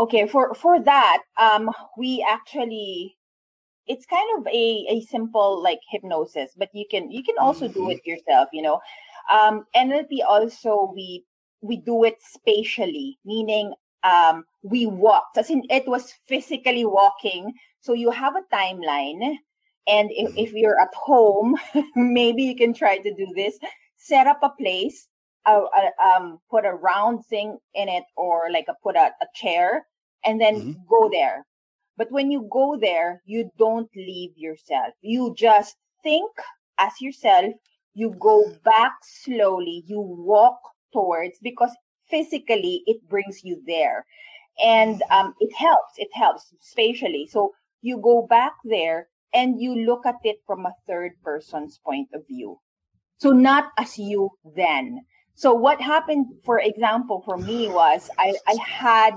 Okay, for for that, um, we actually it's kind of a, a simple like hypnosis, but you can you can also mm-hmm. do it yourself, you know. Um, NLP also we we do it spatially, meaning um, we walked. As in, it was physically walking. So you have a timeline, and if, if you're at home, maybe you can try to do this. Set up a place, uh, uh, um, put a round thing in it, or like a, put a, a chair, and then mm-hmm. go there. But when you go there, you don't leave yourself. You just think as yourself. You go back slowly. You walk towards because physically it brings you there and um, it helps it helps spatially so you go back there and you look at it from a third person's point of view so not as you then so what happened for example for me was i i had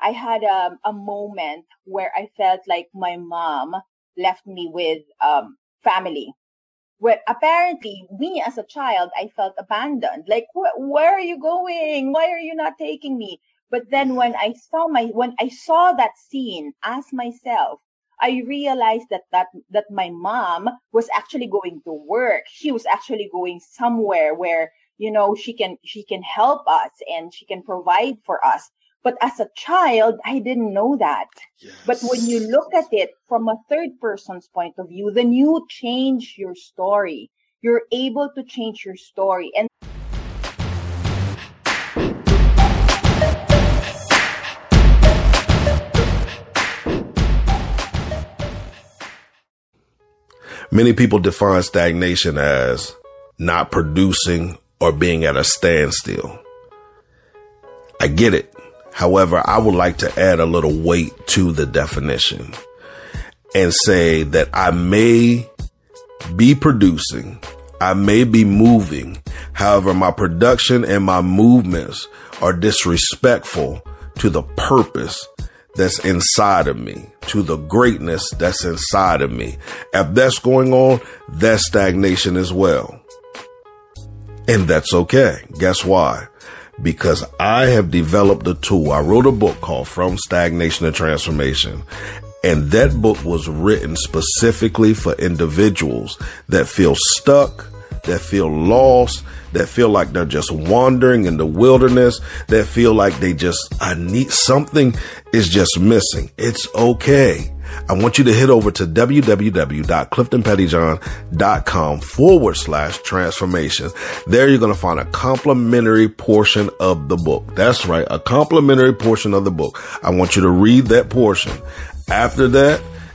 i had a, um, a moment where i felt like my mom left me with um family. Where apparently me as a child i felt abandoned. Like where are you going? Why are you not taking me? But then when i saw my when i saw that scene as myself i realized that that that my mom was actually going to work. She was actually going somewhere where you know she can she can help us and she can provide for us but as a child, I didn't know that. Yes. But when you look at it from a third person's point of view, then you change your story. You're able to change your story. And Many people define stagnation as not producing or being at a standstill. I get it. However, I would like to add a little weight to the definition and say that I may be producing, I may be moving. However, my production and my movements are disrespectful to the purpose that's inside of me, to the greatness that's inside of me. If that's going on, that's stagnation as well. And that's okay. Guess why? because I have developed a tool. I wrote a book called From Stagnation to Transformation. And that book was written specifically for individuals that feel stuck, that feel lost, that feel like they're just wandering in the wilderness, that feel like they just, I need something is just missing. It's okay. I want you to head over to www.cliftonpettyjohn.com forward slash transformation. There you're going to find a complimentary portion of the book. That's right. A complimentary portion of the book. I want you to read that portion. After that,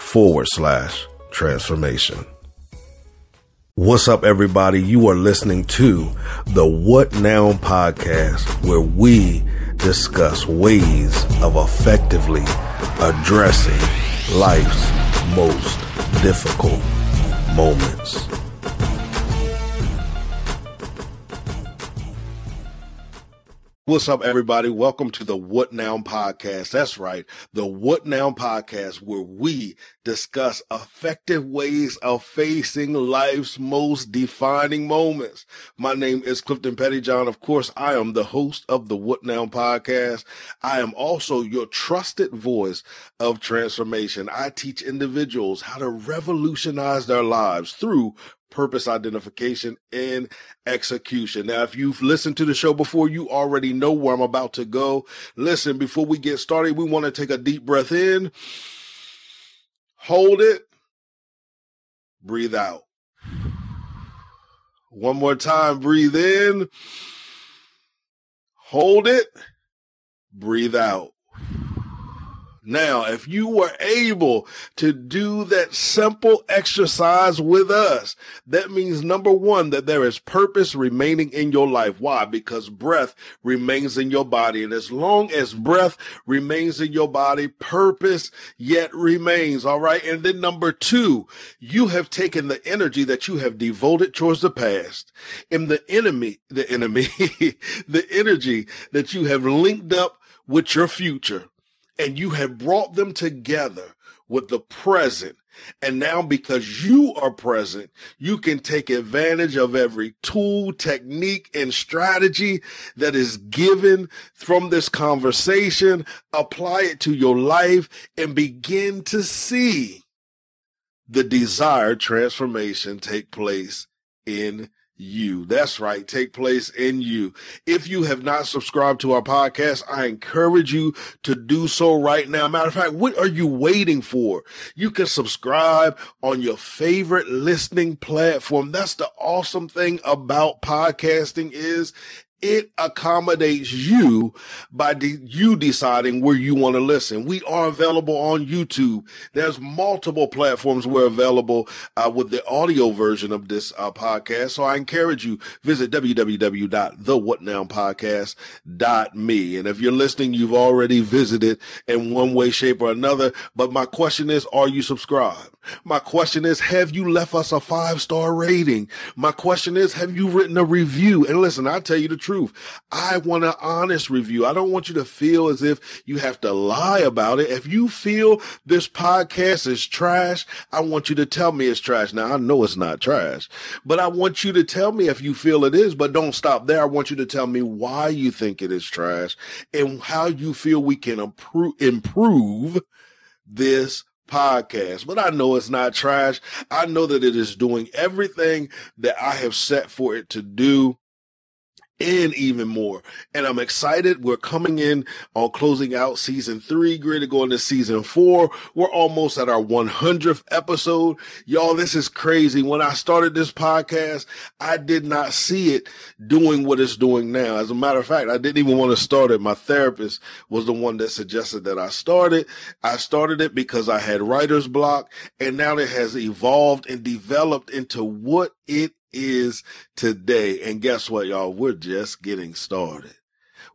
forward slash transformation. What's up, everybody? You are listening to the What Now podcast, where we discuss ways of effectively addressing life's most difficult moments. What's up, everybody? Welcome to the What Now podcast. That's right. The What Now podcast, where we discuss effective ways of facing life's most defining moments. My name is Clifton Pettyjohn. Of course, I am the host of the What Now podcast. I am also your trusted voice of transformation. I teach individuals how to revolutionize their lives through purpose identification and execution. Now, if you've listened to the show before, you already know where I'm about to go. Listen, before we get started, we want to take a deep breath in, hold it, breathe out. One more time, breathe in, hold it, breathe out. Now, if you were able to do that simple exercise with us, that means number one, that there is purpose remaining in your life. Why? Because breath remains in your body. And as long as breath remains in your body, purpose yet remains. All right. And then number two, you have taken the energy that you have devoted towards the past and the enemy, the enemy, the energy that you have linked up with your future and you have brought them together with the present. And now because you are present, you can take advantage of every tool, technique, and strategy that is given from this conversation, apply it to your life and begin to see the desired transformation take place in you. That's right. Take place in you. If you have not subscribed to our podcast, I encourage you to do so right now. Matter of fact, what are you waiting for? You can subscribe on your favorite listening platform. That's the awesome thing about podcasting is it accommodates you by de- you deciding where you want to listen. We are available on YouTube. There's multiple platforms we're available uh, with the audio version of this uh, podcast. So I encourage you visit www.thewhatnowpodcast.me. And if you're listening, you've already visited in one way, shape, or another. But my question is, are you subscribed? My question is, have you left us a five star rating? My question is, have you written a review? And listen, I tell you the truth. I want an honest review. I don't want you to feel as if you have to lie about it. If you feel this podcast is trash, I want you to tell me it's trash. Now I know it's not trash, but I want you to tell me if you feel it is, but don't stop there. I want you to tell me why you think it is trash and how you feel we can improve, improve this podcast, but I know it's not trash. I know that it is doing everything that I have set for it to do and even more. And I'm excited. We're coming in on closing out season three, to go into season four. We're almost at our 100th episode. Y'all, this is crazy. When I started this podcast, I did not see it doing what it's doing now. As a matter of fact, I didn't even want to start it. My therapist was the one that suggested that I start it. I started it because I had writer's block and now it has evolved and developed into what it is today. And guess what, y'all? We're just getting started.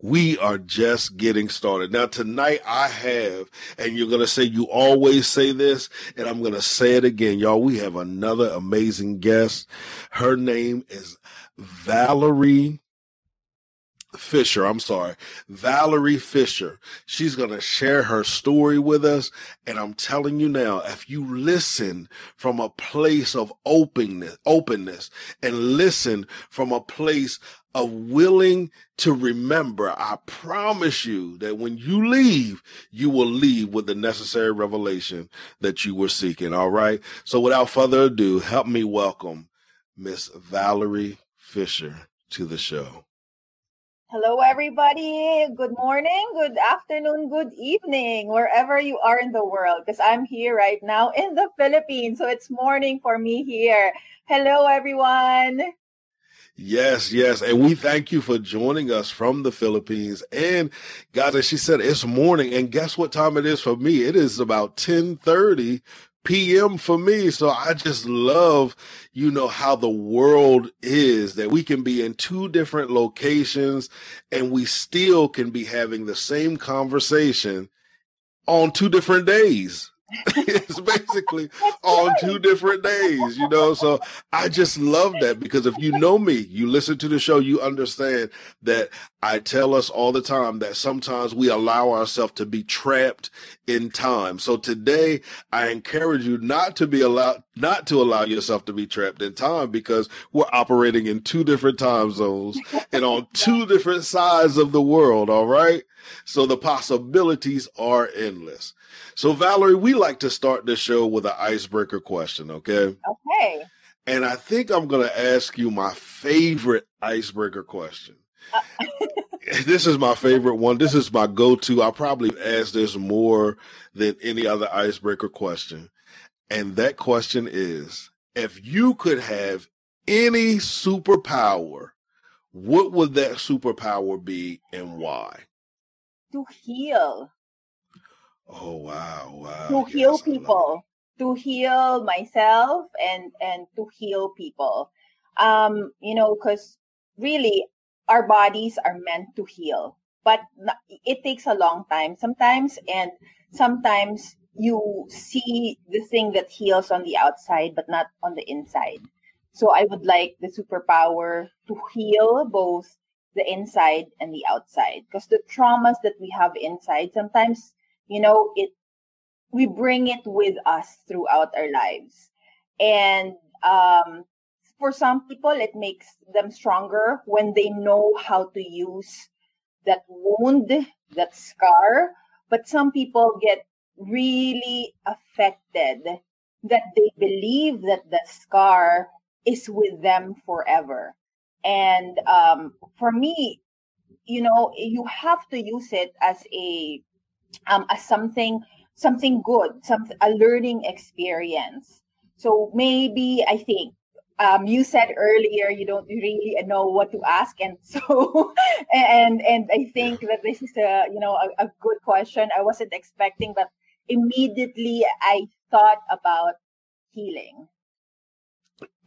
We are just getting started. Now, tonight I have, and you're going to say, you always say this, and I'm going to say it again. Y'all, we have another amazing guest. Her name is Valerie Fisher. I'm sorry, Valerie Fisher. She's going to share her story with us. And I'm telling you now, if you listen from a place of openness, openness and listen from a place of willing to remember, I promise you that when you leave, you will leave with the necessary revelation that you were seeking. All right. So without further ado, help me welcome Miss Valerie Fisher to the show. Hello, everybody. Good morning, good afternoon, good evening, wherever you are in the world, because I'm here right now in the Philippines. So it's morning for me here. Hello, everyone. Yes, yes. And we thank you for joining us from the Philippines. And guys, as she said, it's morning. And guess what time it is for me? It is about 1030 p.m. for me. So I just love, you know, how the world is that we can be in two different locations and we still can be having the same conversation on two different days. it's basically on two different days, you know. So I just love that because if you know me, you listen to the show, you understand that I tell us all the time that sometimes we allow ourselves to be trapped in time. So today I encourage you not to be allowed, not to allow yourself to be trapped in time because we're operating in two different time zones and on two different sides of the world. All right. So the possibilities are endless. So Valerie, we like to start the show with an icebreaker question. Okay. Okay. And I think I'm going to ask you my favorite icebreaker question. Uh- this is my favorite one. This is my go-to. I probably ask this more than any other icebreaker question. And that question is, if you could have any superpower, what would that superpower be and why? To heal. Oh wow, wow. To heal people. To heal myself and and to heal people. Um, you know, because really our bodies are meant to heal, but it takes a long time sometimes, and sometimes you see the thing that heals on the outside, but not on the inside. So I would like the superpower to heal both the inside and the outside, because the traumas that we have inside sometimes, you know, it we bring it with us throughout our lives, and um, for some people, it makes them stronger when they know how to use that wound, that scar. But some people get really affected that they believe that the scar is with them forever. And um, for me, you know, you have to use it as a um, as something something good, some a learning experience. So maybe I think um, you said earlier you don't really know what to ask and so and and i think that this is a you know a, a, good question. I wasn't expecting but immediately i thought about healing.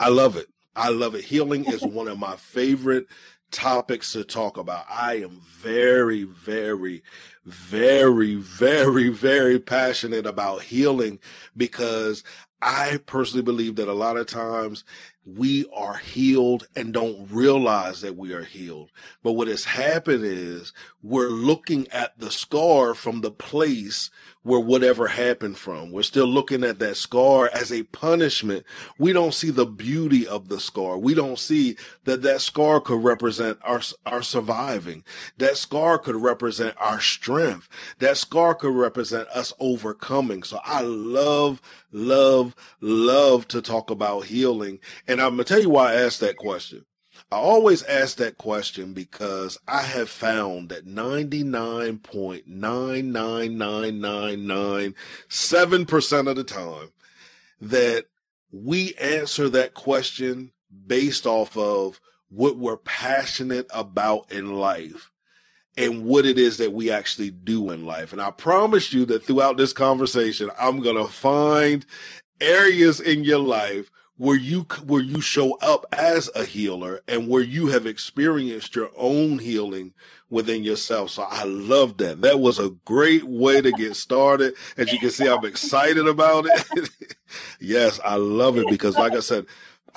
I love it. I love it. Healing is one of my favorite topics to talk about i am very very very very very passionate about healing because I personally believe that a lot of times we are healed and don't realize that we are healed. But what has happened is we're looking at the scar from the place where whatever happened from. We're still looking at that scar as a punishment. We don't see the beauty of the scar. We don't see that that scar could represent our, our surviving. That scar could represent our strength. That scar could represent us overcoming. So I love, love, love to talk about healing. And I'm going to tell you why I asked that question. I always ask that question because I have found that 99.99997% of the time that we answer that question based off of what we're passionate about in life and what it is that we actually do in life. And I promise you that throughout this conversation, I'm going to find areas in your life where you where you show up as a healer and where you have experienced your own healing within yourself. So I love that. That was a great way to get started. As you can see, I'm excited about it. yes, I love it because like I said,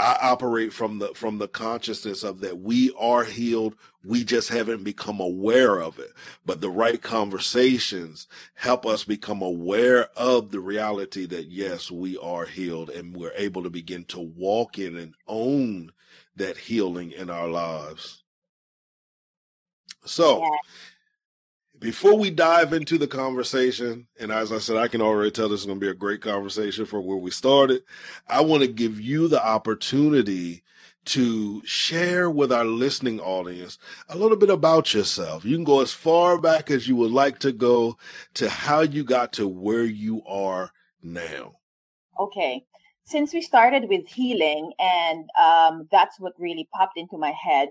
I operate from the from the consciousness of that we are healed. We just haven't become aware of it. But the right conversations help us become aware of the reality that yes, we are healed and we're able to begin to walk in and own that healing in our lives. So, before we dive into the conversation, and as I said, I can already tell this is going to be a great conversation for where we started. I want to give you the opportunity to share with our listening audience a little bit about yourself. You can go as far back as you would like to go to how you got to where you are now. Okay. Since we started with healing, and um, that's what really popped into my head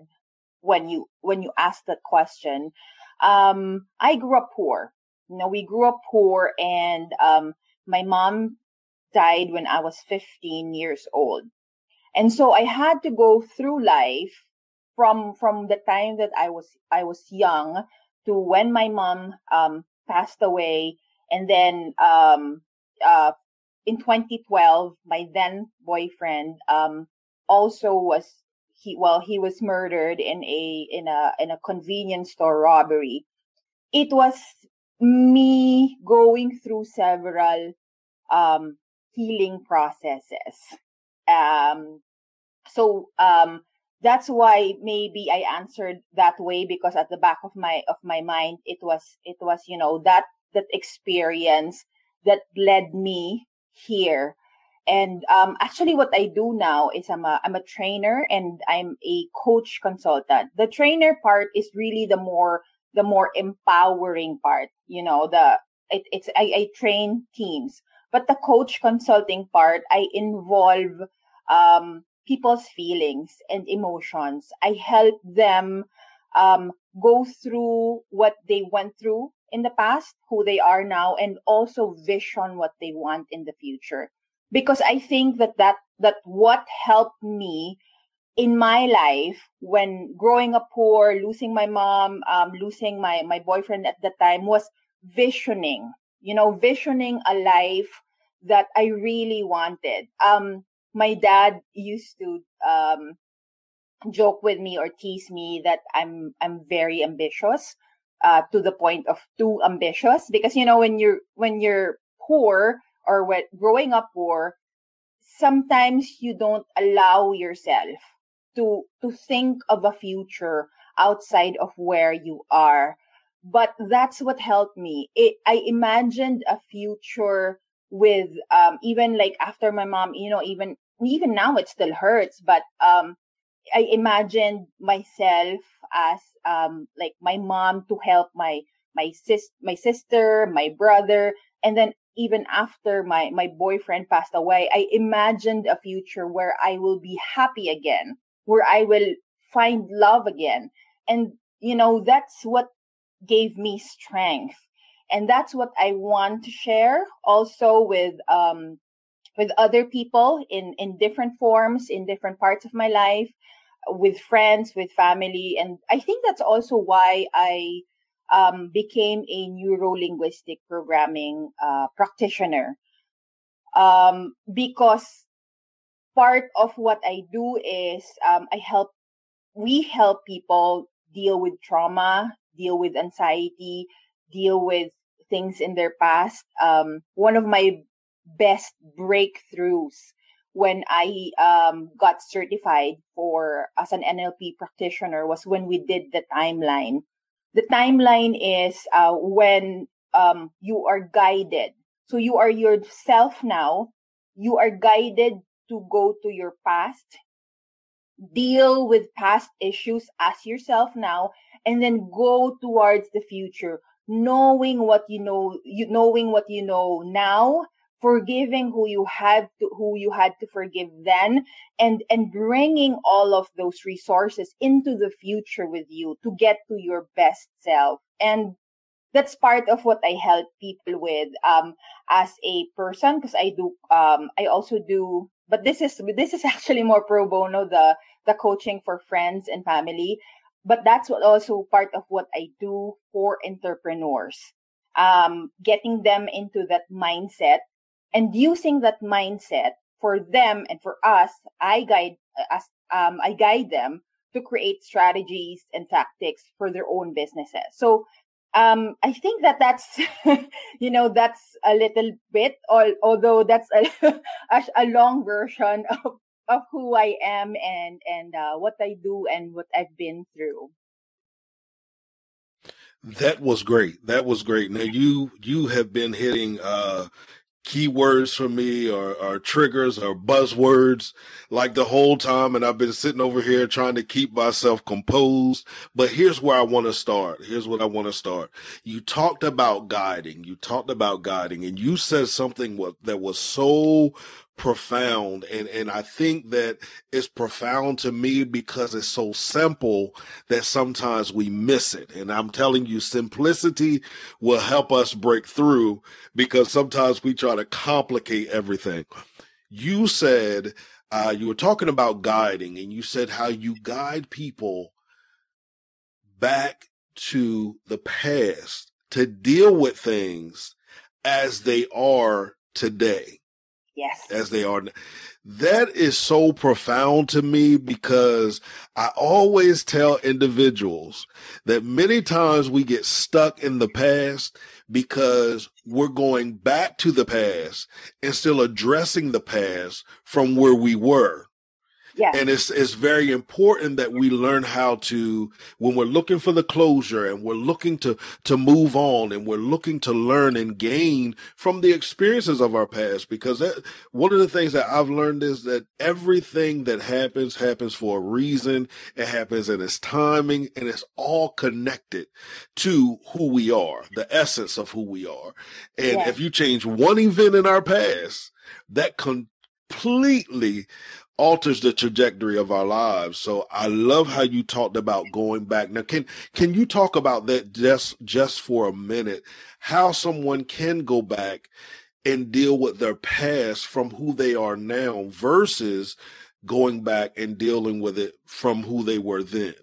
when you when you asked that question um, I grew up poor. You know, we grew up poor, and um, my mom died when I was 15 years old, and so I had to go through life from from the time that I was I was young to when my mom um, passed away, and then um, uh, in 2012, my then boyfriend um, also was he well he was murdered in a in a in a convenience store robbery. It was me going through several um, healing processes. Um, so um, that's why maybe I answered that way because at the back of my of my mind it was it was you know that that experience that led me here and um, actually what i do now is i'm a i'm a trainer and i'm a coach consultant. The trainer part is really the more the more empowering part you know the it, it's I, I train teams. But the coach consulting part i involve um, people's feelings and emotions. I help them um, go through what they went through in the past, who they are now, and also vision what they want in the future. Because I think that that, that what helped me in my life when growing up poor, losing my mom, um, losing my, my boyfriend at the time was visioning, you know, visioning a life that I really wanted. Um, my dad used to, um, joke with me or tease me that I'm, I'm very ambitious uh, to the point of too ambitious because you know when you're when you're poor or when growing up poor sometimes you don't allow yourself to to think of a future outside of where you are. But that's what helped me. It, i imagined a future with um even like after my mom you know even even now it still hurts but um I imagined myself as um like my mom to help my my sis my sister, my brother, and then even after my my boyfriend passed away, I imagined a future where I will be happy again, where I will find love again. And you know, that's what gave me strength. And that's what I want to share also with um with other people in in different forms in different parts of my life with friends, with family. And I think that's also why I um, became a neuro linguistic programming uh, practitioner. Um, because part of what I do is um, I help, we help people deal with trauma, deal with anxiety, deal with things in their past. Um, one of my best breakthroughs when I um, got certified for as an NLP practitioner was when we did the timeline. The timeline is uh, when um, you are guided. So you are yourself now. You are guided to go to your past, deal with past issues as yourself now, and then go towards the future, knowing what you know, you knowing what you know now forgiving who you had to who you had to forgive then and and bringing all of those resources into the future with you to get to your best self. And that's part of what i help people with um as a person because i do um i also do but this is this is actually more pro bono the the coaching for friends and family but that's what also part of what i do for entrepreneurs. Um getting them into that mindset and using that mindset for them and for us i guide us um, i guide them to create strategies and tactics for their own businesses so um, i think that that's you know that's a little bit although that's a, a, long version of, of who i am and and uh, what i do and what i've been through that was great. That was great. Now you you have been hitting uh keywords for me or, or triggers or buzzwords like the whole time. And I've been sitting over here trying to keep myself composed. But here's where I want to start. Here's what I want to start. You talked about guiding. You talked about guiding and you said something that was so profound and and I think that it's profound to me because it's so simple that sometimes we miss it and I'm telling you simplicity will help us break through because sometimes we try to complicate everything. You said uh, you were talking about guiding and you said how you guide people back to the past to deal with things as they are today. Yes. As they are. That is so profound to me because I always tell individuals that many times we get stuck in the past because we're going back to the past and still addressing the past from where we were. Yeah. And it's it's very important that we learn how to when we're looking for the closure and we're looking to to move on and we're looking to learn and gain from the experiences of our past because that, one of the things that I've learned is that everything that happens happens for a reason. It happens in its timing and it's all connected to who we are, the essence of who we are. And Yeah. if you change one event in our past, that completely alters the trajectory of our lives. So I love how you talked about going back. Now, can can you talk about that just just for a minute? How someone can go back and deal with their past from who they are now versus going back and dealing with it from who they were then.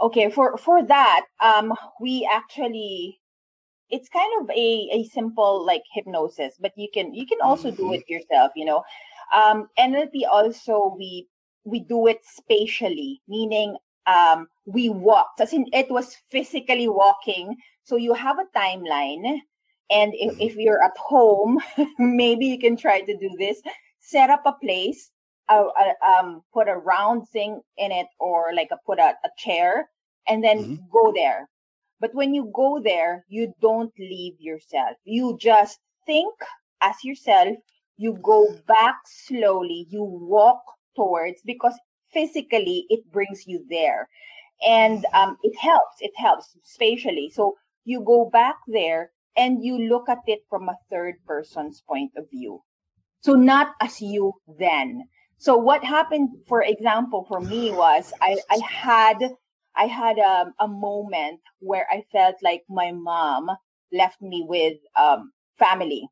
Okay, for for that, um, we actually it's kind of a a simple like hypnosis, but you can you can also do Mhm. it yourself. You know, um, NLP also we we do it spatially, meaning um we walked. As in, it was physically walking. So you have a timeline, and if, Mhm. if you're at home, maybe you can try to do this. Set up a place, uh, uh, um, put a round thing in it, or like a, put a, a chair, and then Mhm. go there. But when you go there, you don't leave yourself. You just think as yourself. You go back slowly. You walk towards because physically it brings you there, and um, it helps. It helps spatially. So you go back there and you look at it from a third person's point of view. So not as you then. So what happened, for example, for me was I, I had I had a, a moment where I felt like my mom left me with um, family.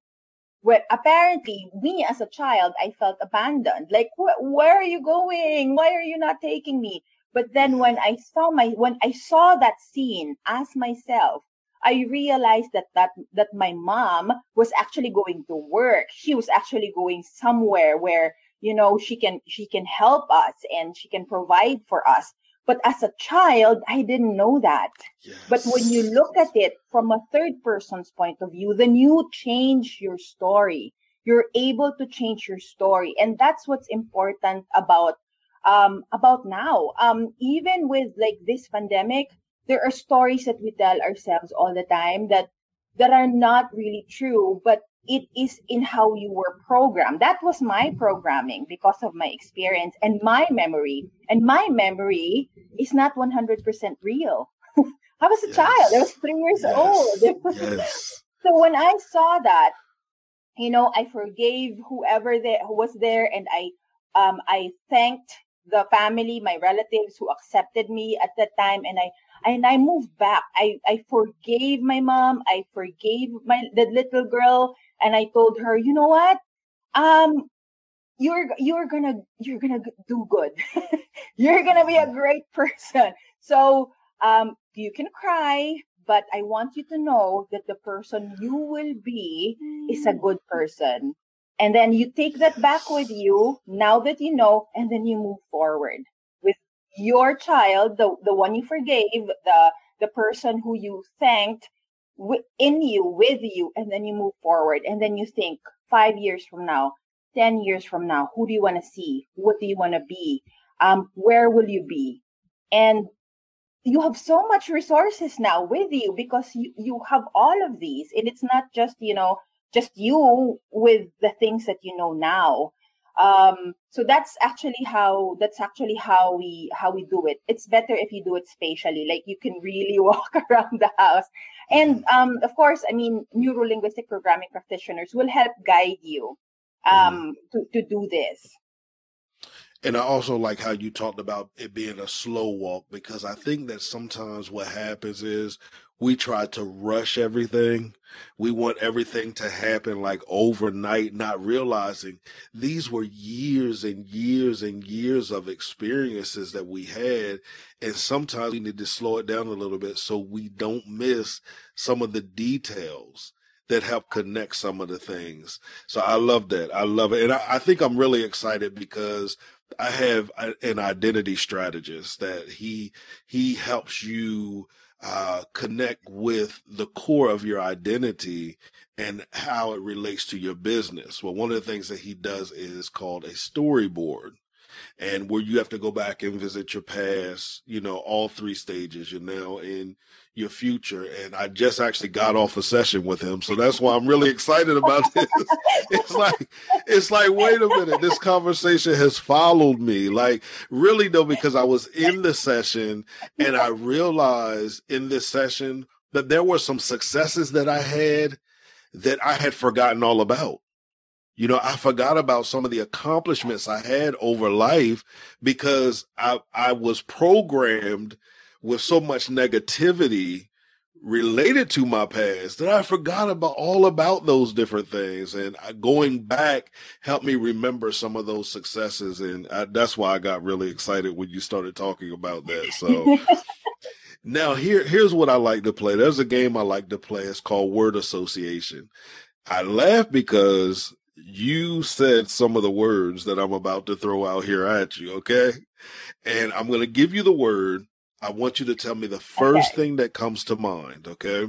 Where apparently me as a child, I felt abandoned. Like, wh- where are you going? Why are you not taking me? But then mm-hmm. when I saw my when I saw that scene as myself, I realized that that that my mom was actually going to work. She was actually going somewhere where you know she can she can help us and she can provide for us. But as a child, I didn't know that. But when you look at it from a third person's point of view, then you change your story. You're able to change your story. And that's what's important about um about now. Um even with like this pandemic, there are stories that we tell ourselves all the time that that are not really true, but it is in how you were programmed. That was my programming because of my experience and my memory. And my memory is not 100% real. I was a Yes. child. I was three years Yes. old. Yes. so when I saw that, you know, I forgave whoever there who was there, and I, um, I thanked the family, my relatives who accepted me at that time, and I, and I moved back. I, I forgave my mom. I forgave my the little girl, and I told her, you know what, um, you're you're gonna you're gonna do good. you're gonna be a great person. So um, you can cry, but I want you to know that the person you will be is a good person. And then you take that back with you now that you know, and then you move forward with your child, the, the one you forgave, the the person who you thanked in you, with you, and then you move forward. And then you think five years from now, 10 years from now, who do you want to see? What do you want to be? Um, where will you be? And you have so much resources now with you because you, you have all of these and it's not just you know just you with the things that you know now um so that's actually how that's actually how we how we do it it's better if you do it spatially like you can really walk around the house and um of course i mean neuro linguistic programming practitioners will help guide you um to, to do this And I also like how you talked about it being a slow walk because I think that sometimes what happens is we try to rush everything. We want everything to happen like overnight, not realizing these were years and years and years of experiences that we had. And sometimes we need to slow it down a little bit so we don't miss some of the details that help connect some of the things. So I love that. I love it. And I, I think I'm really excited because I have an identity strategist that he, he helps you, uh, connect with the core of your identity and how it relates to your business. Well, one of the things that he does is called a storyboard and where you have to go back and visit your past, you know, all three stages. You're now in your future. And I just actually got off a session with him. So that's why I'm really excited about this. it's like, it's like, wait a minute, this conversation has followed me. Like, really though, because I was in the session and I realized in this session that there were some successes that I had that I had forgotten all about. You know, I forgot about some of the accomplishments I had over life because I, I was programmed with so much negativity related to my past that I forgot about all about those different things. And going back helped me remember some of those successes. And I, that's why I got really excited when you started talking about that. So now here, here's what I like to play. There's a game I like to play. It's called word association. I laugh because you said some of the words that I'm about to throw out here at you, okay? And I'm going to give you the word. I want you to tell me the first okay. thing that comes to mind, okay?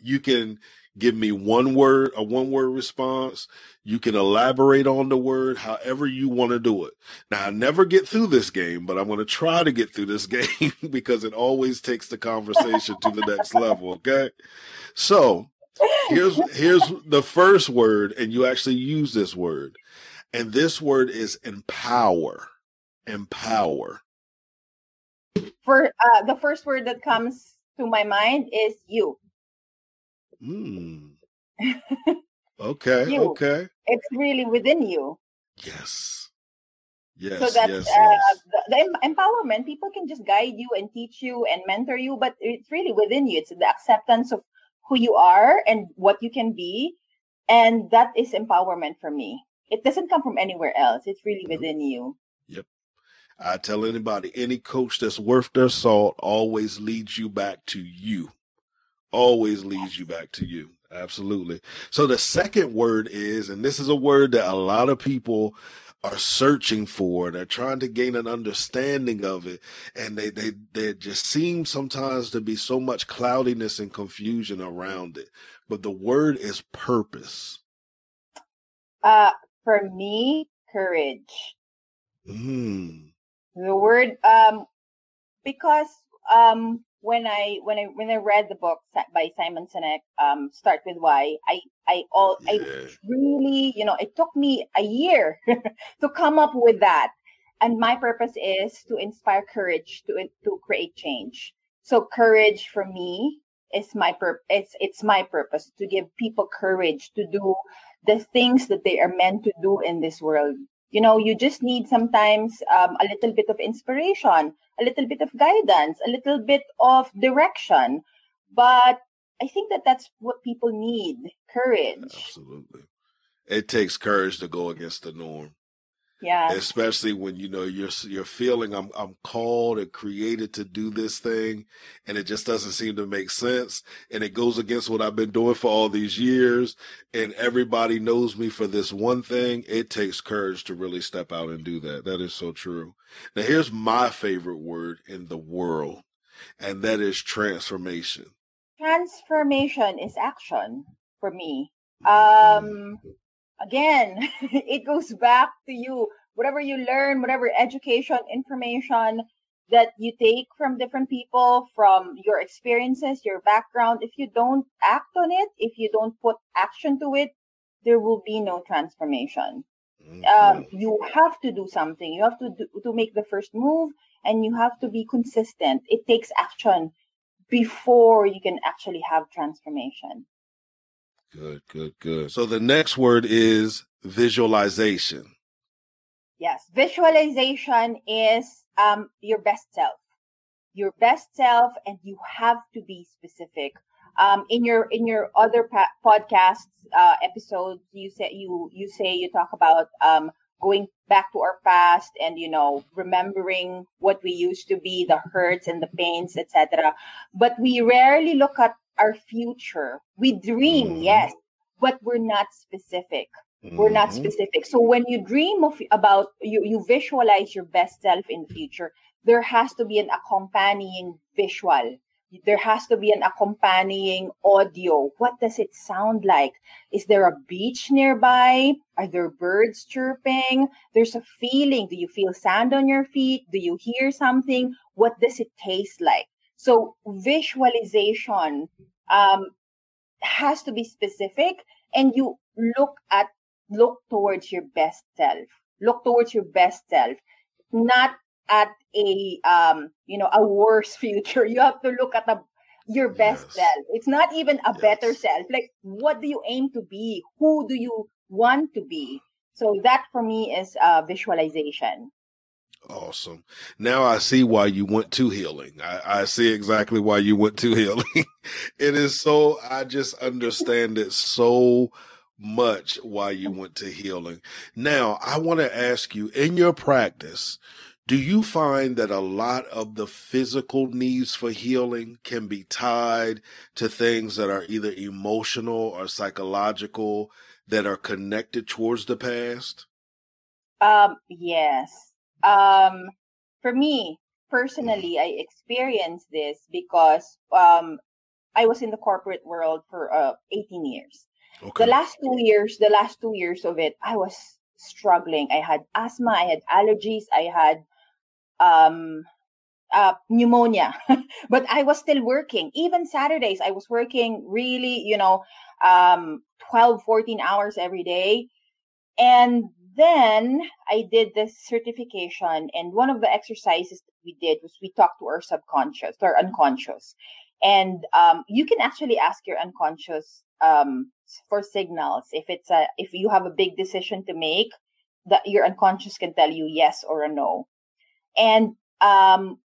You can give me one word, a one word response. You can elaborate on the word however you want to do it. Now, I never get through this game, but I'm going to try to get through this game because it always takes the conversation to the next level, okay? So, here's here's the first word, and you actually use this word, and this word is empower. Empower. For uh, the first word that comes to my mind is you. Hmm. okay. you. Okay. It's really within you. Yes. Yes. So that's yes, uh, yes. The, the, empowerment. People can just guide you and teach you and mentor you, but it's really within you. It's the acceptance of who you are and what you can be. And that is empowerment for me. It doesn't come from anywhere else. It's really mm-hmm. within you. Yep. I tell anybody, any coach that's worth their salt always leads you back to you. Always leads you back to you. Absolutely. So the second word is, and this is a word that a lot of people are searching for. They're trying to gain an understanding of it. And they, they, they just seem sometimes to be so much cloudiness and confusion around it. But the word is purpose. Uh, for me, courage. Mm. The word, um, because, um, when I when I when I read the book by Simon Sinek, um, Start with Why, I I all yeah. I really you know it took me a year to come up with that, and my purpose is to inspire courage to to create change. So courage for me is my purpose. It's it's my purpose to give people courage to do the things that they are meant to do in this world. You know, you just need sometimes um, a little bit of inspiration a little bit of guidance, a little bit of direction. But I think that that's what people need courage. Absolutely. It takes courage to go against the norm. Yeah. Especially when you know you're you're feeling I'm I'm called and created to do this thing and it just doesn't seem to make sense and it goes against what I've been doing for all these years and everybody knows me for this one thing. It takes courage to really step out and do that. That is so true. Now here's my favorite word in the world and that is transformation. Transformation is action for me. Um again, it goes back to you. Whatever you learn, whatever education, information that you take from different people, from your experiences, your background, if you don't act on it, if you don't put action to it, there will be no transformation. Mm-hmm. Um, you have to do something. You have to do, to make the first move, and you have to be consistent. It takes action before you can actually have transformation. Good, good, good. So the next word is visualization. Yes, visualization is um, your best self. Your best self, and you have to be specific. Um, in your in your other podcasts uh, episodes, you say you you say you talk about um, going back to our past and you know remembering what we used to be, the hurts and the pains, etc. But we rarely look at our future. We dream, mm-hmm. yes, but we're not specific. Mm-hmm. We're not mm-hmm. specific. So when you dream of about you, you visualize your best self in the future, there has to be an accompanying visual there has to be an accompanying audio. What does it sound like? Is there a beach nearby? Are there birds chirping? There's a feeling. Do you feel sand on your feet? Do you hear something? What does it taste like? So visualization um, has to be specific, and you look at look towards your best self. Look towards your best self, not at a um you know a worse future. You have to look at a your best yes. self. It's not even a yes. better self. Like what do you aim to be? Who do you want to be? So that for me is uh, visualization Awesome. Now I see why you went to healing. I, I see exactly why you went to healing. it is so, I just understand it so much why you went to healing. Now I want to ask you in your practice, do you find that a lot of the physical needs for healing can be tied to things that are either emotional or psychological that are connected towards the past? Um, yes. Um, for me personally, I experienced this because um, I was in the corporate world for uh, 18 years. Okay. The last two years, the last two years of it, I was struggling. I had asthma, I had allergies, I had um, uh, pneumonia, but I was still working. Even Saturdays, I was working really, you know, um, 12, 14 hours every day. And then I did this certification, and one of the exercises that we did was we talked to our subconscious, to our unconscious. And um, you can actually ask your unconscious um, for signals. If it's a, if you have a big decision to make, that your unconscious can tell you yes or a no. And um,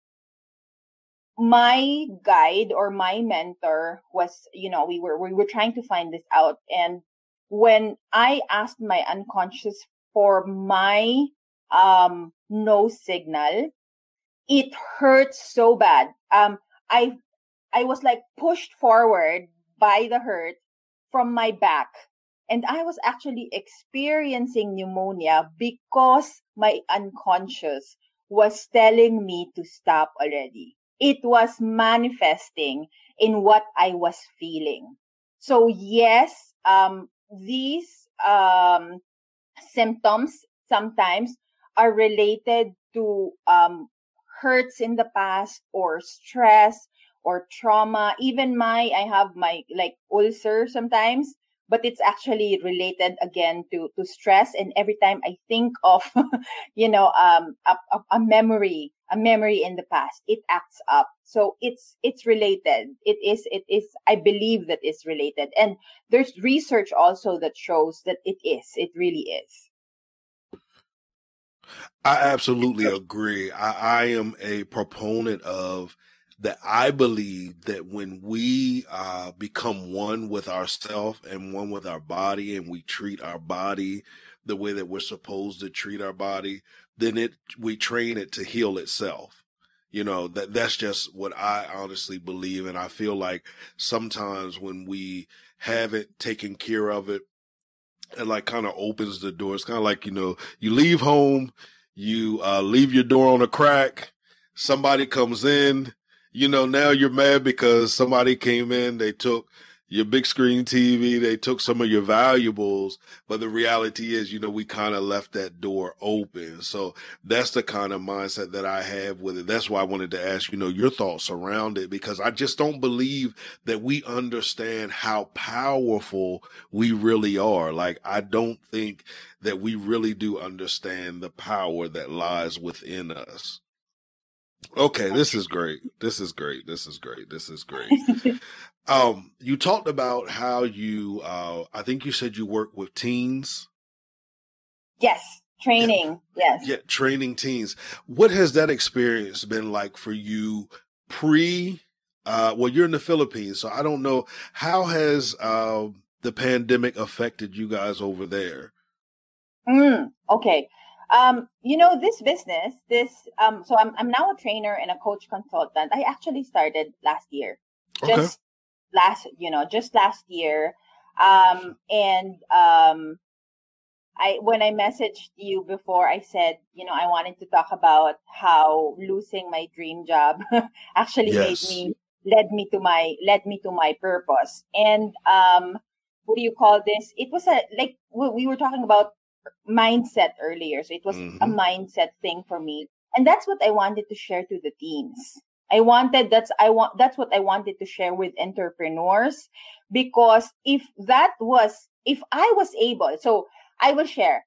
my guide or my mentor was, you know, we were we were trying to find this out. And when I asked my unconscious for my um no signal, it hurt so bad. Um, I I was like pushed forward by the hurt from my back. And I was actually experiencing pneumonia because my unconscious was telling me to stop already. It was manifesting in what I was feeling. So yes, um, these um, symptoms sometimes are related to um, hurts in the past or stress or trauma. Even my, I have my like ulcer sometimes but it's actually related again to to stress and every time i think of you know um a, a, memory a memory in the past. It acts up. So it's it's related. It is it is i believe that it's related. And there's research also that shows that it is. It really is. I absolutely agree. I, I am a proponent of that. I believe that when we uh, become one with ourself and one with our body, and we treat our body the way that we're supposed to treat our body, then it we train it to heal itself. You know that that's just what I honestly believe, and I feel like sometimes when we haven't taken care of it, it like kind of opens the door. It's kind of like you know you leave home, you uh, leave your door on a crack, somebody comes in you know, now you're mad because somebody came in, they took your big screen TV, they took some of your valuables, but the reality is, you know, we kind of left that door open. So that's the kind of mindset that I have with it. That's why I wanted to ask, you know, your thoughts around it because I just don't believe that we understand how powerful we really are. Like, I don't think that we really do understand the power that lies within us. Okay, this is great. This is great. This is great. This is great. um, you talked about how you, uh, I think you said you work with teens. Yes, training. Yeah. Yes. Yeah, training teens. What has that experience been like for you pre? Uh, well, you're in the Philippines, so I don't know how has uh, the pandemic affected you guys over there. Mm, okay. Um, you know, this business, this um, so I'm I'm now a trainer and a coach consultant. I actually started last year. Just last you know just last year um and um I when I messaged you before, I said, you know, I wanted to talk about how losing my dream job actually yes. made me led me to my led me to my purpose. And um, what do you call this? It was a like we were talking about mindset earlier, so it was mm-hmm. a mindset thing for me, and that's what I wanted to share to the teens. I wanted that's I want that's what I wanted to share with entrepreneurs because if that was if I was able so I will share.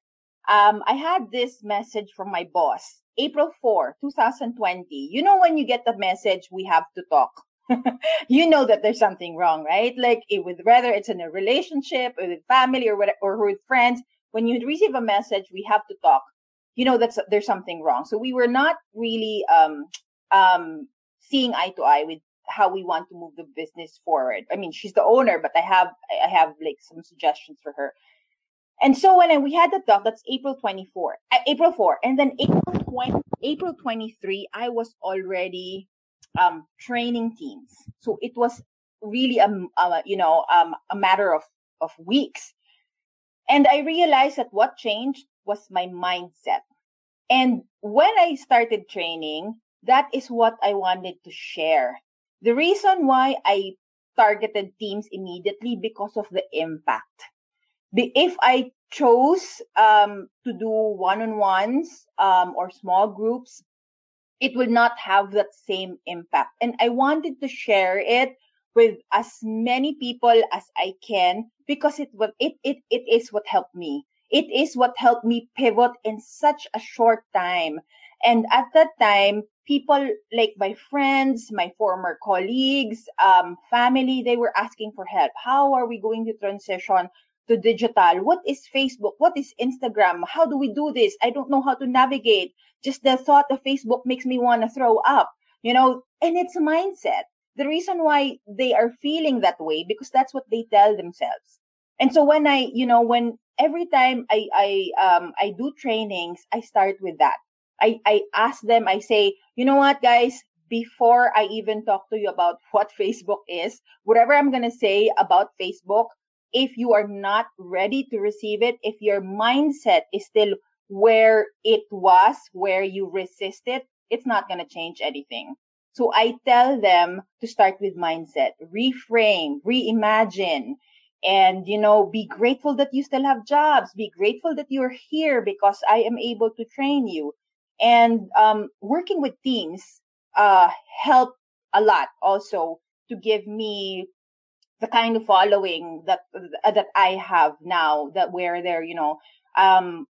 Um, I had this message from my boss, April 4, 2020. You know, when you get the message, we have to talk. you know that there's something wrong, right? Like it, with whether it's in a relationship or with family or, with, or with friends, when you receive a message, we have to talk. You know that there's something wrong. So we were not really um, um, seeing eye to eye with how we want to move the business forward. I mean, she's the owner, but I have I have like some suggestions for her. And so when we had the talk, that's April 24, uh, April 4. And then April 20, April 23, I was already um, training teams. So it was really, a, a you know, um, a matter of, of weeks. And I realized that what changed was my mindset. And when I started training, that is what I wanted to share. The reason why I targeted teams immediately because of the impact if I chose um, to do one-on-ones um, or small groups, it will not have that same impact. And I wanted to share it with as many people as I can because it it it it is what helped me. It is what helped me pivot in such a short time. And at that time, people like my friends, my former colleagues, um, family, they were asking for help. How are we going to transition to digital. What is Facebook? What is Instagram? How do we do this? I don't know how to navigate. Just the thought of Facebook makes me want to throw up, you know, and it's a mindset. The reason why they are feeling that way, because that's what they tell themselves. And so when I, you know, when every time I, I, um, I do trainings, I start with that. I, I ask them, I say, you know what, guys, before I even talk to you about what Facebook is, whatever I'm going to say about Facebook, if you are not ready to receive it, if your mindset is still where it was, where you resist it, it's not going to change anything. So I tell them to start with mindset, reframe, reimagine, and, you know, be grateful that you still have jobs. Be grateful that you're here because I am able to train you. And um, working with teams uh, help a lot also to give me the kind of following that uh, that I have now that where they're you know um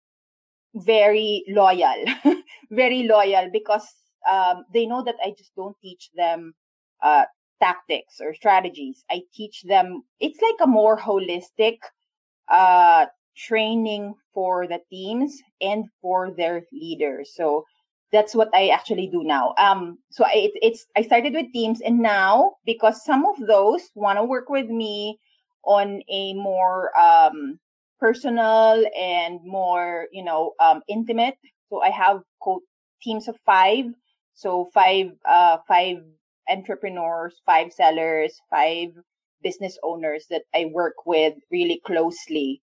very loyal very loyal because um they know that I just don't teach them uh tactics or strategies. I teach them it's like a more holistic uh training for the teams and for their leaders so that's what I actually do now. Um, so I, it, it's I started with teams, and now because some of those want to work with me on a more um, personal and more you know um, intimate. So I have quote teams of five. So five uh, five entrepreneurs, five sellers, five business owners that I work with really closely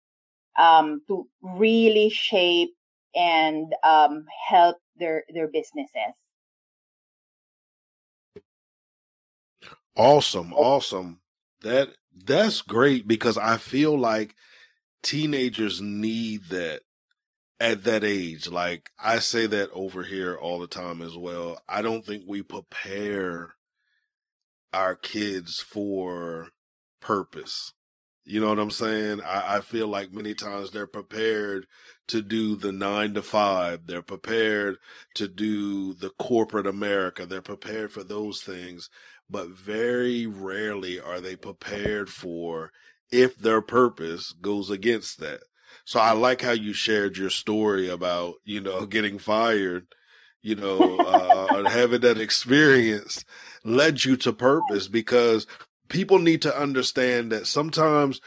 um, to really shape and um, help their their businesses. Awesome, awesome. That that's great because I feel like teenagers need that at that age. Like I say that over here all the time as well. I don't think we prepare our kids for purpose. You know what I'm saying? I, I feel like many times they're prepared to do the nine to five. They're prepared to do the corporate America. They're prepared for those things, but very rarely are they prepared for if their purpose goes against that. So I like how you shared your story about, you know, getting fired, you know, uh, having that experience led you to purpose because people need to understand that sometimes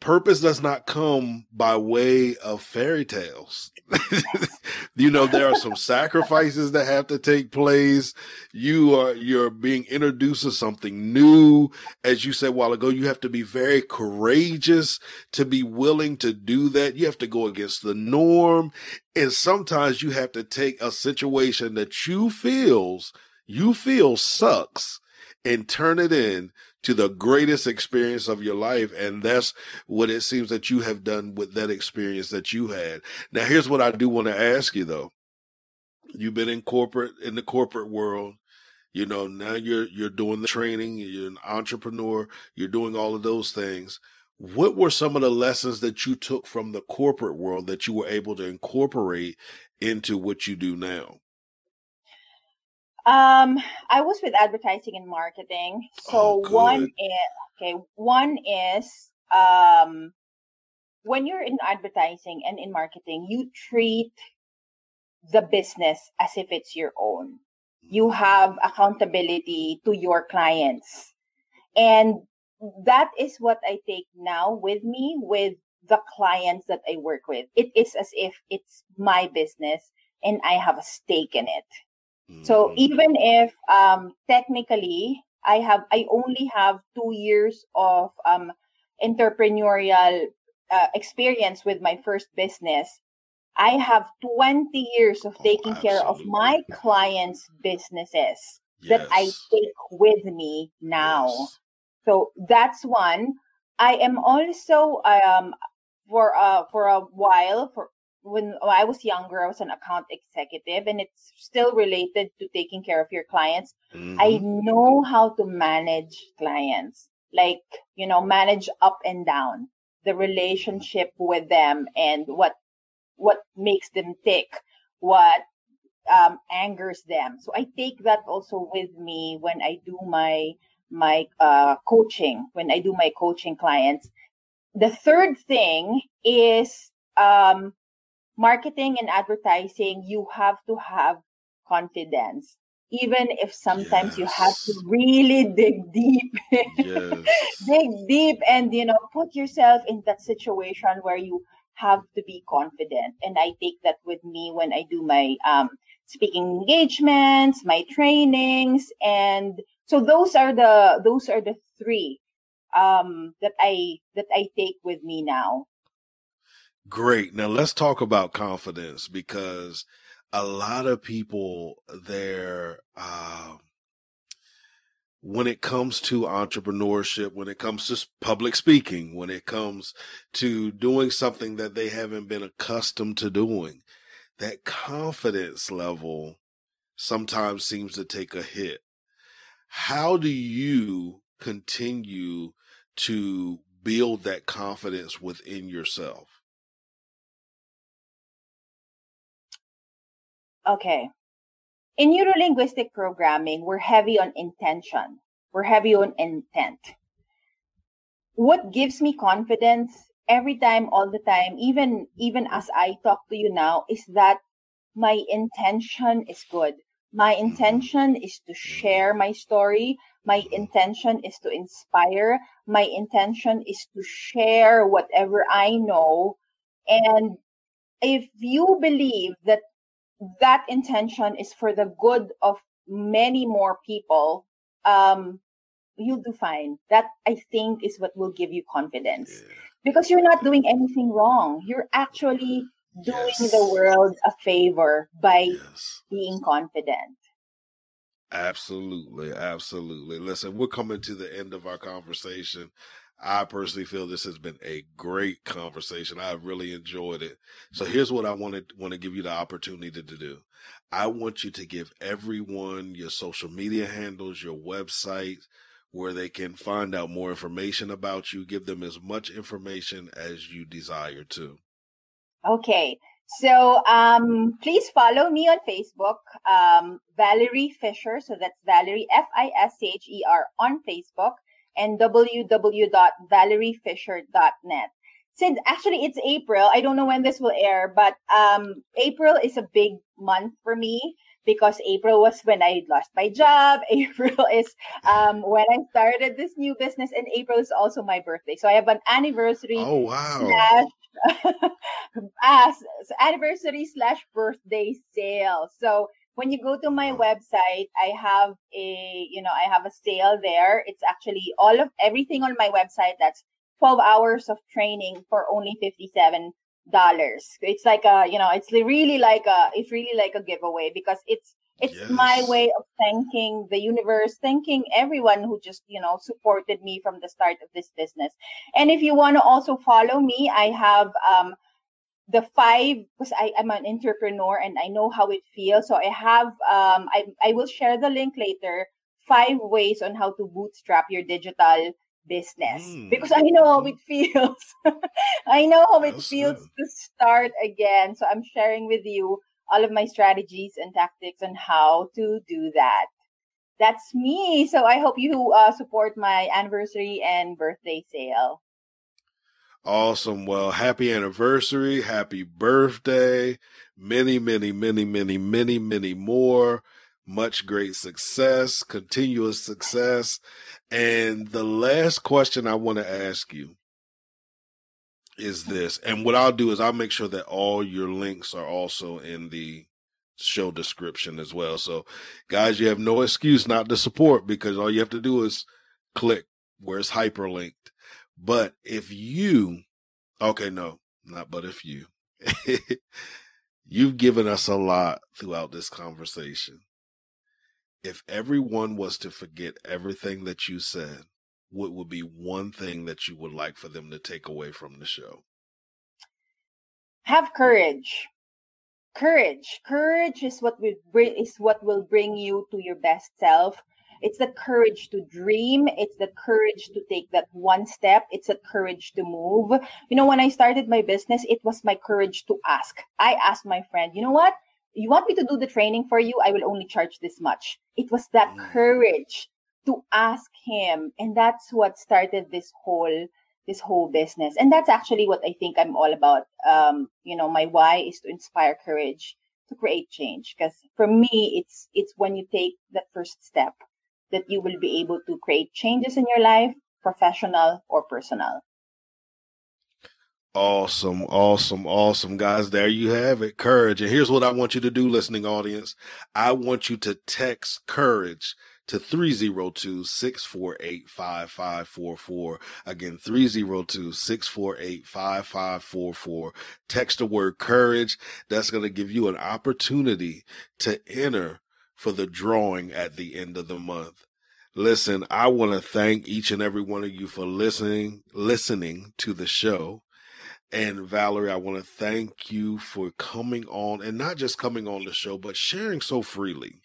purpose does not come by way of fairy tales. you know, there are some sacrifices that have to take place. You are, you're being introduced to something new. As you said a while ago, you have to be very courageous to be willing to do that. You have to go against the norm. And sometimes you have to take a situation that you feels, you feel sucks and turn it in to the greatest experience of your life. And that's what it seems that you have done with that experience that you had. Now, here's what I do want to ask you though. You've been in corporate, in the corporate world. You know, now you're, you're doing the training. You're an entrepreneur. You're doing all of those things. What were some of the lessons that you took from the corporate world that you were able to incorporate into what you do now? Um, I was with advertising and marketing. So oh, one is okay. One is um, when you're in advertising and in marketing, you treat the business as if it's your own. You mm-hmm. have accountability to your clients, and that is what I take now with me with the clients that I work with. It is as if it's my business and I have a stake in it. So mm-hmm. even if um, technically I have, I only have two years of um, entrepreneurial uh, experience with my first business, I have 20 years of oh, taking care of my clients' businesses yes. that I take with me now. Yes. So that's one. I am also um for uh for a while for when I was younger, I was an account executive, and it's still related to taking care of your clients. Mm-hmm. I know how to manage clients, like, you know, manage up and down the relationship with them and what, what makes them tick, what, um, angers them. So I take that also with me when I do my, my, uh, coaching, when I do my coaching clients. The third thing is, um, marketing and advertising, you have to have confidence. Even if sometimes yes. you have to really dig deep, yes. dig deep and, you know, put yourself in that situation where you have to be confident. And I take that with me when I do my, um, speaking engagements, my trainings. And so those are the, those are the three, um, that I, that I take with me now. Great. Now let's talk about confidence because a lot of people there, uh, when it comes to entrepreneurship, when it comes to public speaking, when it comes to doing something that they haven't been accustomed to doing, that confidence level sometimes seems to take a hit. How do you continue to build that confidence within yourself? Okay. In neurolinguistic programming, we're heavy on intention. We're heavy on intent. What gives me confidence every time, all the time, even, even as I talk to you now, is that my intention is good. My intention is to share my story. My intention is to inspire. My intention is to share whatever I know. And if you believe that that intention is for the good of many more people, um, you'll do fine. That I think is what will give you confidence. Yeah. Because you're not doing anything wrong. You're actually doing yes. the world a favor by yes. being confident. Absolutely, absolutely. Listen, we're coming to the end of our conversation. I personally feel this has been a great conversation. I've really enjoyed it. So here's what I want to want to give you the opportunity to do. I want you to give everyone your social media handles, your website, where they can find out more information about you. Give them as much information as you desire to. Okay. So um, please follow me on Facebook, um, Valerie Fisher. So that's Valerie F I S H E R on Facebook and www.valeriefisher.net. Since actually it's April, I don't know when this will air, but um, April is a big month for me because April was when I lost my job. April is um, when I started this new business, and April is also my birthday. So I have an anniversary oh, wow. slash as anniversary slash birthday sale. So when you go to my website, I have a, you know, I have a sale there. It's actually all of everything on my website. That's 12 hours of training for only 57 dollars. It's like a, you know, it's really like a, it's really like a giveaway because it's, it's yes. my way of thanking the universe, thanking everyone who just, you know, supported me from the start of this business. And if you want to also follow me, I have, um, the five because I am an entrepreneur and I know how it feels. So I have um I I will share the link later. Five ways on how to bootstrap your digital business mm. because I know how it feels. I know how it feels good. to start again. So I'm sharing with you all of my strategies and tactics on how to do that. That's me. So I hope you uh, support my anniversary and birthday sale. Awesome. Well, happy anniversary. Happy birthday. Many, many, many, many, many, many more. Much great success, continuous success. And the last question I want to ask you is this. And what I'll do is I'll make sure that all your links are also in the show description as well. So guys, you have no excuse not to support because all you have to do is click where it's hyperlinked but if you, okay, no, not but if you, you've given us a lot throughout this conversation. If everyone was to forget everything that you said, what would be one thing that you would like for them to take away from the show? Have courage. Courage. Courage is what will bring is what will bring you to your best self it's the courage to dream. It's the courage to take that one step. It's the courage to move. You know, when I started my business, it was my courage to ask. I asked my friend, you know what? You want me to do the training for you? I will only charge this much. It was that mm. courage to ask him. And that's what started this whole this whole business. And that's actually what I think I'm all about. Um, you know, my why is to inspire courage to create change. Because for me, it's it's when you take that first step that you will be able to create changes in your life, professional or personal. Awesome, awesome, awesome, guys. There you have it. Courage. And here's what I want you to do, listening audience. I want you to text courage to 302-648-5544. Again, 302-648-5544. Text the word courage. That's going to give you an opportunity to enter for the drawing at the end of the month. Listen, I want to thank each and every one of you for listening, listening to the show. And Valerie, I want to thank you for coming on and not just coming on the show, but sharing so freely.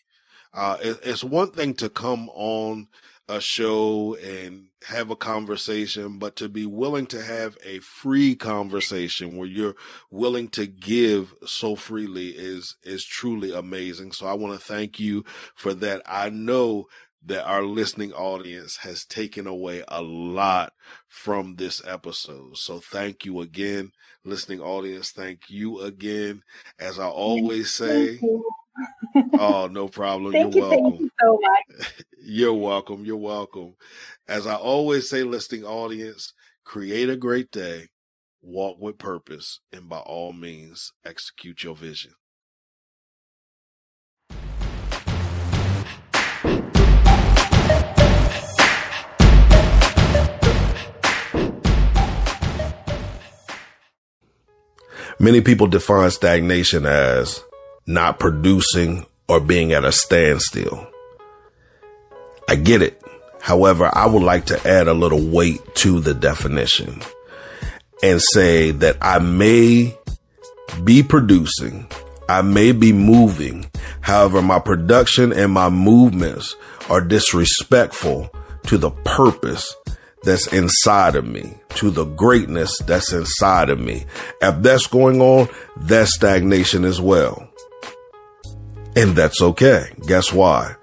Uh, it, it's one thing to come on a show and have a conversation, but to be willing to have a free conversation where you're willing to give so freely is, is truly amazing. So I want to thank you for that. I know that our listening audience has taken away a lot from this episode. So thank you again, listening audience. Thank you again. As I always say, oh, no problem. Thank You're you, welcome. Thank you so much. You're welcome. You're welcome. As I always say, listening audience, create a great day, walk with purpose, and by all means, execute your vision. Many people define stagnation as not producing, or being at a standstill. I get it. However, I would like to add a little weight to the definition and say that I may be producing, I may be moving. However, my production and my movements are disrespectful to the purpose that's inside of me, to the greatness that's inside of me. If that's going on, that's stagnation as well. And that's okay. Guess why?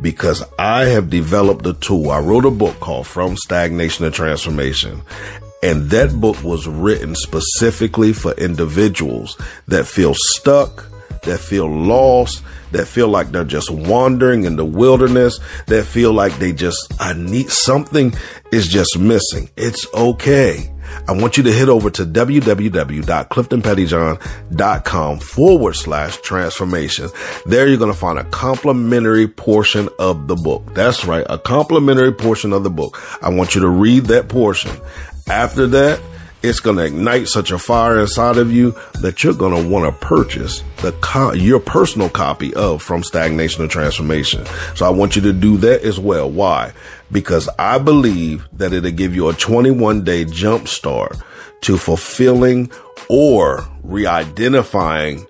Because I have developed a tool. I wrote a book called From Stagnation to Transformation. And that book was written specifically for individuals that feel stuck, that feel lost, that feel like they're just wandering in the wilderness, that feel like they just, I need something is just missing. It's okay. I want you to head over to www.cliftonpettyjohn.com forward slash transformation. There you're going to find a complimentary portion of the book. That's right. A complimentary portion of the book. I want you to read that portion. After that, it's going to ignite such a fire inside of you that you're going to want to purchase the co- your personal copy of From Stagnation to Transformation. So I want you to do that as well. Why? Because I believe that it'll give you a 21 day jump start to fulfilling or re-identifying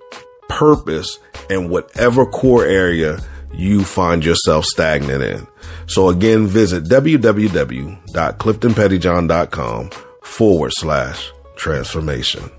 purpose in whatever core area you find yourself stagnant in. So again, visit www.cliftonpettyjohn.com forward slash transformation.